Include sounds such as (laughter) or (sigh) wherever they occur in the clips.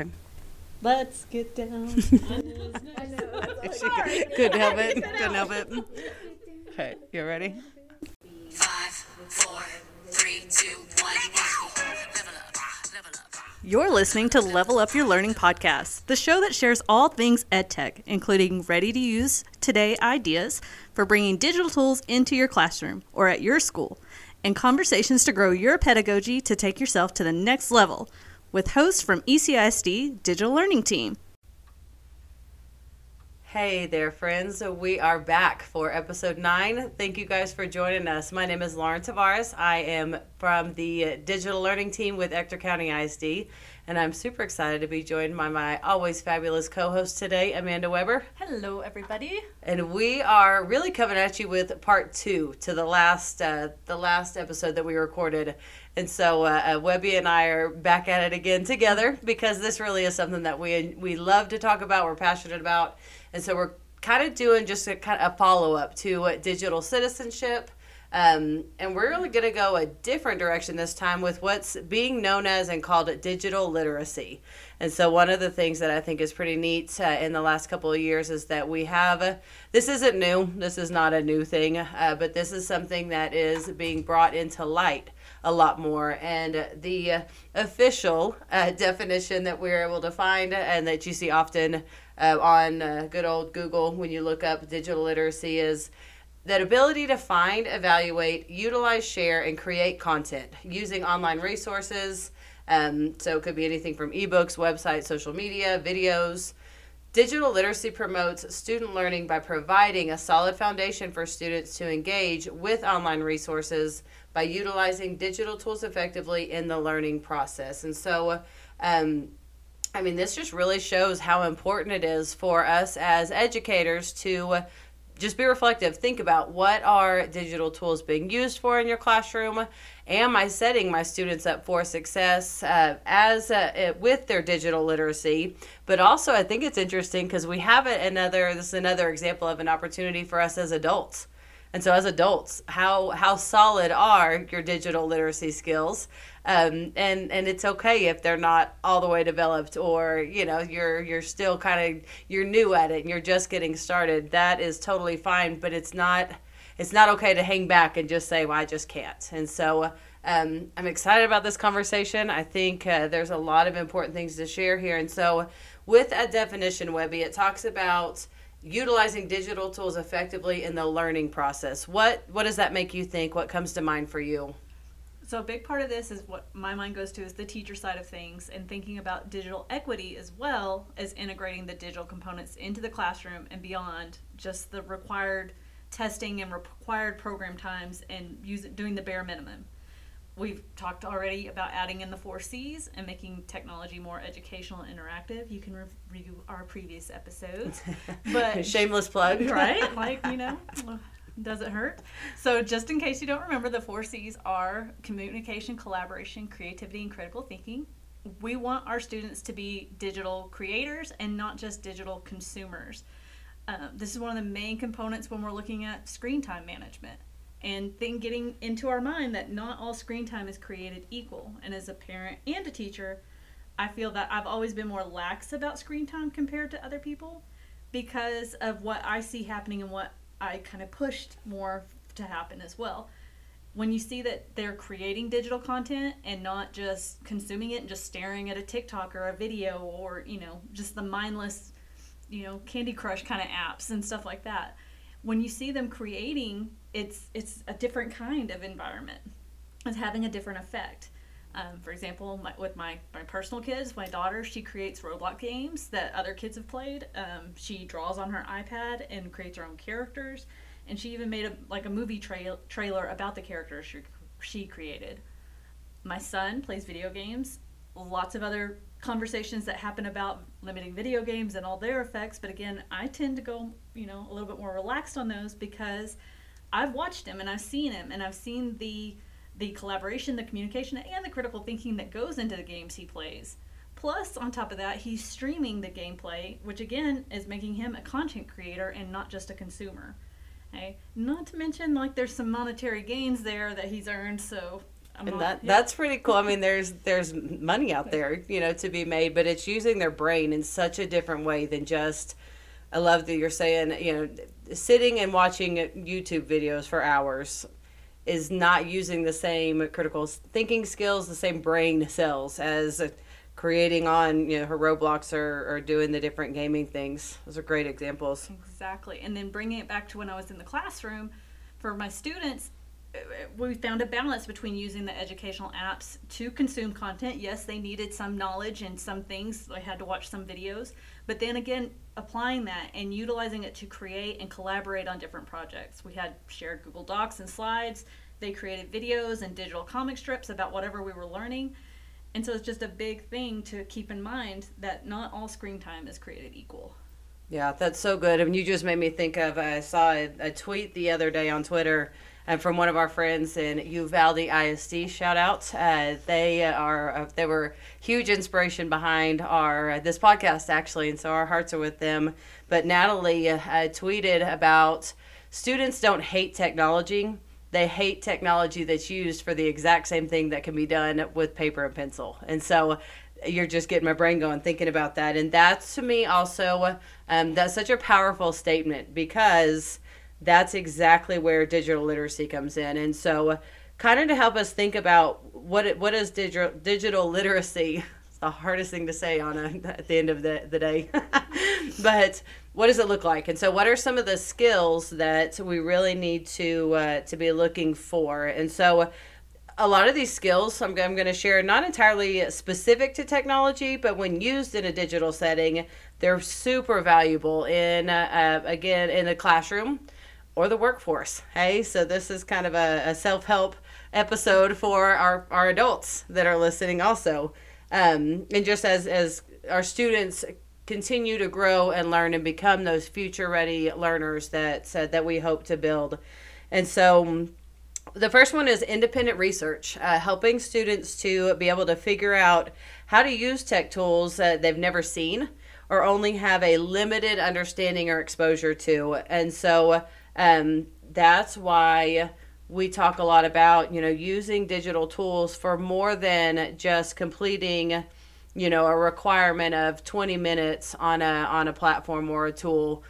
Okay. Let's get down. (laughs) Couldn't help it. Couldn't help it. Okay, you ready? Five, four, three, two, one. Level up, level up. You're listening to Level Up Your Learning podcast, the show that shares all things EdTech, including ready to use today ideas for bringing digital tools into your classroom or at your school, and conversations to grow your pedagogy to take yourself to the next level with hosts from ECISD Digital Learning Team. Hey there, friends. We are back for episode nine. Thank you guys for joining us. My name is Lauren Tavares. I am from the digital learning team with Ector County ISD, and I'm super excited to be joined by my always fabulous co host today, Amanda Weber. Hello, everybody. And we are really coming at you with part two to the last uh, the last episode that we recorded. And so uh, uh, Webby and I are back at it again together because this really is something that we we love to talk about. We're passionate about, and so we're kind of doing just a kind of a follow up to what digital citizenship. Um, and we're really going to go a different direction this time with what's being known as and called digital literacy. And so, one of the things that I think is pretty neat uh, in the last couple of years is that we have uh, this isn't new, this is not a new thing, uh, but this is something that is being brought into light a lot more. And the official uh, definition that we're able to find and that you see often uh, on uh, good old Google when you look up digital literacy is that ability to find, evaluate, utilize, share, and create content using online resources. Um, so it could be anything from ebooks, websites, social media, videos. Digital literacy promotes student learning by providing a solid foundation for students to engage with online resources by utilizing digital tools effectively in the learning process. And so, um, I mean, this just really shows how important it is for us as educators to just be reflective. Think about what are digital tools being used for in your classroom? Am I setting my students up for success uh, as uh, with their digital literacy? But also, I think it's interesting because we have another. This is another example of an opportunity for us as adults. And so, as adults, how how solid are your digital literacy skills? Um, and and it's okay if they're not all the way developed, or you know you're you're still kind of you're new at it and you're just getting started. That is totally fine, but it's not it's not okay to hang back and just say, "Well, I just can't." And so. Um, I'm excited about this conversation. I think uh, there's a lot of important things to share here. And so, with that definition, Webby, it talks about utilizing digital tools effectively in the learning process. What what does that make you think? What comes to mind for you? So a big part of this is what my mind goes to is the teacher side of things and thinking about digital equity as well as integrating the digital components into the classroom and beyond just the required testing and required program times and using doing the bare minimum. We've talked already about adding in the four C's and making technology more educational and interactive. You can review our previous episodes. (laughs) But Shameless plug, (laughs) right? (laughs) Like, you know, does it hurt? So, just in case you don't remember, the four C's are communication, collaboration, creativity, and critical thinking. We want our students to be digital creators and not just digital consumers. Um, this is one of the main components when we're looking at screen time management and then getting into our mind that not all screen time is created equal. And as a parent and a teacher, I feel that I've always been more lax about screen time compared to other people because of what I see happening and what I kind of pushed more to happen as well. When you see that they're creating digital content and not just consuming it and just staring at a TikTok or a video or, you know, just the mindless, you know, Candy Crush kind of apps and stuff like that. When you see them creating, it's it's a different kind of environment. It's having a different effect. Um, for example, my, with my, my personal kids, my daughter, she creates Roblox games that other kids have played. Um, she draws on her iPad and creates her own characters, and she even made a like a movie trail, trailer about the characters she, she created. My son plays video games. Lots of other conversations that happen about limiting video games and all their effects, but again, I tend to go, you know, a little bit more relaxed on those because I've watched him and I've seen him and I've seen the the collaboration, the communication, and the critical thinking that goes into the games he plays. Plus, on top of that, he's streaming the gameplay, which again is making him a content creator and not just a consumer. Okay? Not to mention, like, there's some monetary gains there that he's earned, so I'm and all- that (laughs) yeah. that's pretty cool. I mean, there's there's money out there, you know, to be made, but it's using their brain in such a different way than just. I love that you're saying, you know, sitting and watching YouTube videos for hours is not using the same critical thinking skills, the same brain cells as creating on, you know, her Roblox or, or doing the different gaming things. Those are great examples. Exactly. And then bringing it back to when I was in the classroom for my students, we found a balance between using the educational apps to consume content. Yes, they needed some knowledge and some things. They had to watch some videos. But then again, applying that and utilizing it to create and collaborate on different projects. We had shared Google Docs and slides. They created videos and digital comic strips about whatever we were learning. And so it's just a big thing to keep in mind that not all screen time is created equal. Yeah, that's so good. I mean, you just made me think of. I saw a, a tweet the other day on Twitter, and from one of our friends in Uvalde ISD. Shout out! Uh, they are uh, they were huge inspiration behind our uh, this podcast actually, and so our hearts are with them. But Natalie uh, tweeted about students don't hate technology; they hate technology that's used for the exact same thing that can be done with paper and pencil. And so you're just getting my brain going thinking about that and that's to me also um, that's such a powerful statement because that's exactly where digital literacy comes in. And so kind of to help us think about what it, what is digital digital literacy (laughs) it's the hardest thing to say on a, (laughs) at the end of the, the day. (laughs) But what does it look like? And so what are some of the skills that we really need to uh, to be looking for? And so a lot of these skills I'm, I'm going to share not entirely specific to technology but when used in a digital setting they're super valuable in uh, uh, again in the classroom or the workforce hey? So this is kind of a, a self-help episode for our, our adults that are listening also. Um, and just as as our students continue to grow and learn and become those future ready learners that uh, that we hope to build. And so the first one is independent research, uh, helping students to be able to figure out how to use tech tools that they've never seen or only have a limited understanding or exposure to. And so um, that's why we talk a lot about, you know, using digital tools for more than just completing, you know, a requirement of 20 minutes on a on a platform or a tool,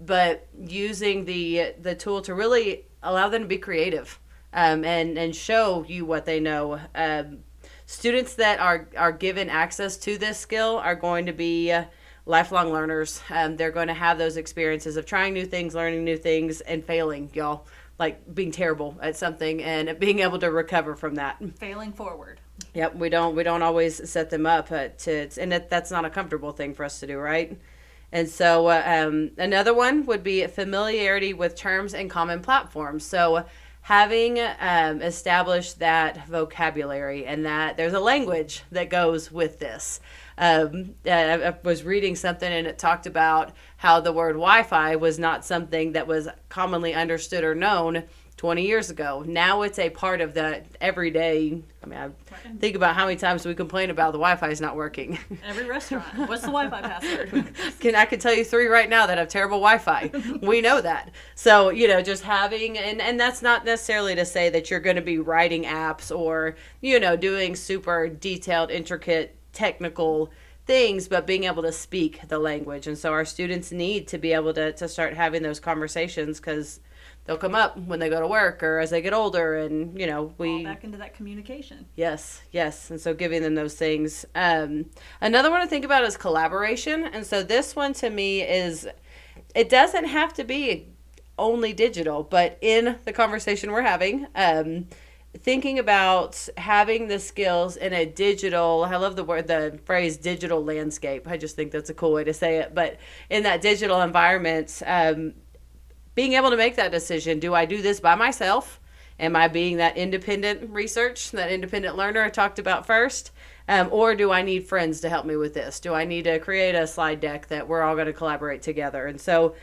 but using the the tool to really allow them to be creative um, and and show you what they know. Um, students that are are given access to this skill are going to be uh, lifelong learners. Um, they're going to have those experiences of trying new things, learning new things, and failing, y'all. Like being terrible at something and being able to recover from that. Failing forward. Yep, we don't we don't always set them up uh, to, and that, that's not a comfortable thing for us to do, right? And so uh, um, another one would be familiarity with terms and common platforms. So having um, established that vocabulary and that there's a language that goes with this. Um, I, I was reading something and it talked about how the word Wi-Fi was not something that was commonly understood or known 20 years ago. Now it's a part of the everyday. I mean, I think about how many times we complain about the Wi-Fi is not working. (laughs) Every restaurant. (laughs) What's the Wi-Fi password? (laughs) can I can tell you three right now that have terrible Wi-Fi. we know that. So you know, just having and and that's not necessarily to say that you're going to be writing apps or you know doing super detailed, intricate, technical things, but being able to speak the language. And so our students need to be able to to start having those conversations because they'll come up when they go to work or as they get older and you know we All back into that communication. Yes, yes. And so giving them those things. Um, another one to think about is collaboration. And so this one to me is it doesn't have to be only digital, but in the conversation we're having, um, thinking about having the skills in a digital i love the word the phrase digital landscape i just think that's a cool way to say it but in that digital environment um, being able to make that decision do i do this by myself? Am i being that independent research that independent learner i talked about first? Um, or do i need friends to help me with this? Do i need to create a slide deck that we're all going to collaborate together? And so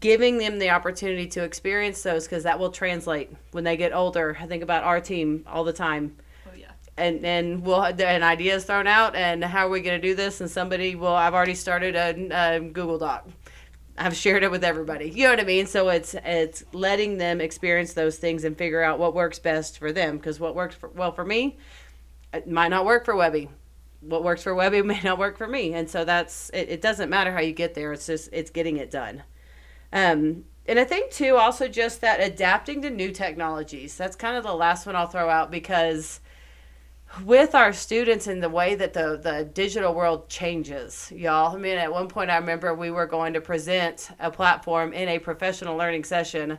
giving them the opportunity to experience those because that will translate. When they get older i think about our team all the time. Oh yeah. and and we'll an idea is thrown out and how are we going to do this? And somebody will i've already started a, a google doc I've shared it with everybody. You know what I mean? So it's it's letting them experience those things and figure out what works best for them. Because what works for, well for me, it might not work for Webby. What works for Webby (laughs) may not work for me. And so that's it, it doesn't matter how you get there. It's just it's getting it done. Um, and I think too, also just that adapting to new technologies. That's kind of the last one I'll throw out because with our students and the way that the, the digital world changes, y'all. I mean, at one point, I remember we were going to present a platform in a professional learning session,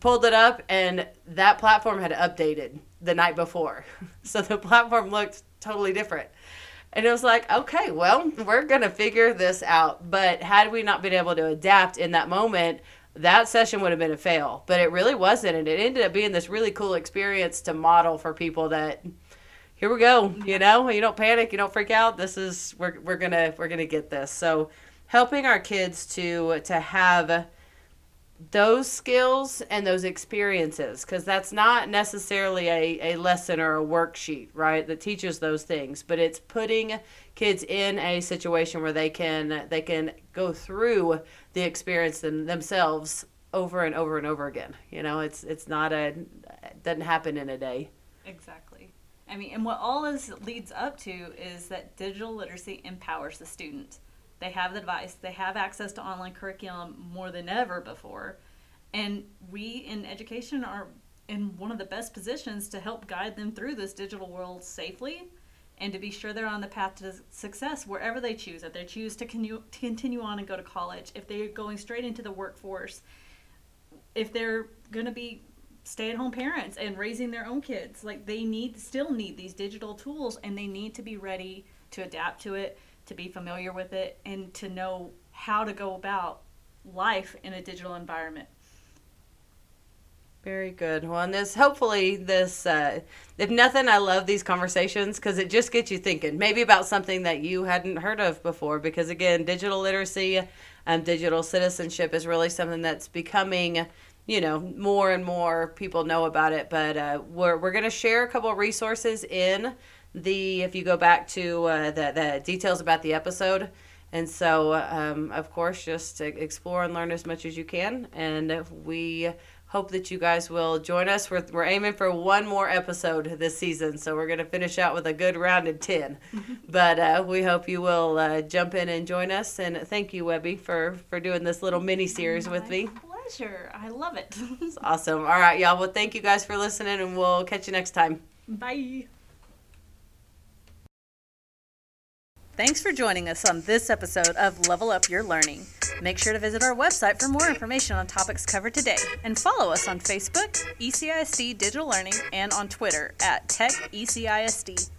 pulled it up, and that platform had updated the night before. (laughs) So the platform looked totally different. And it was like, okay, well, we're going to figure this out. But had we not been able to adapt in that moment, that session would have been a fail. But it really wasn't. And it ended up being this really cool experience to model for people that here we go. You know, you don't panic, you don't freak out. This is we're we're gonna we're gonna get this. So helping our kids to to have those skills and those experiences because that's not necessarily a, a lesson or a worksheet right that teaches those things but it's putting kids in a situation where they can they can go through the experience them, themselves over and over and over again you know it's it's not a it doesn't happen in a day Exactly. I mean, and what all this leads up to is that digital literacy empowers the student. They have the device, they have access to online curriculum more than ever before. And we in education are in one of the best positions to help guide them through this digital world safely and to be sure they're on the path to success wherever they choose. If they choose to continue, to continue on and go to college, if they're going straight into the workforce, if they're going to be stay-at-home parents and raising their own kids like they need still need these digital tools and they need to be ready to adapt to it to be familiar with it and to know how to go about life in a digital environment Very good. Well, and this hopefully this, uh, if nothing, I love these conversations because it just gets you thinking maybe about something that you hadn't heard of before. Because again, digital literacy and digital citizenship is really something that's becoming, you know, more and more people know about it. But uh, we're we're gonna share a couple of resources in the if you go back to uh, the the details about the episode. And so, um, of course, just explore and learn as much as you can. And we hope that you guys will join us. We're, we're aiming for one more episode this season, so we're going to finish out with a good rounded 10. (laughs) but uh, we hope you will uh, jump in and join us. And thank you, Webby, for, for doing this little mini series with me. Pleasure i love it It's (laughs) awesome. All right, y'all. Well, thank you guys for listening, and we'll catch you next time. bye Thanks for joining us on this episode of Level Up Your Learning. Make sure to visit our website for more information on topics covered today and follow us on Facebook, ECISD Digital Learning, and on Twitter at Tech E ECISD.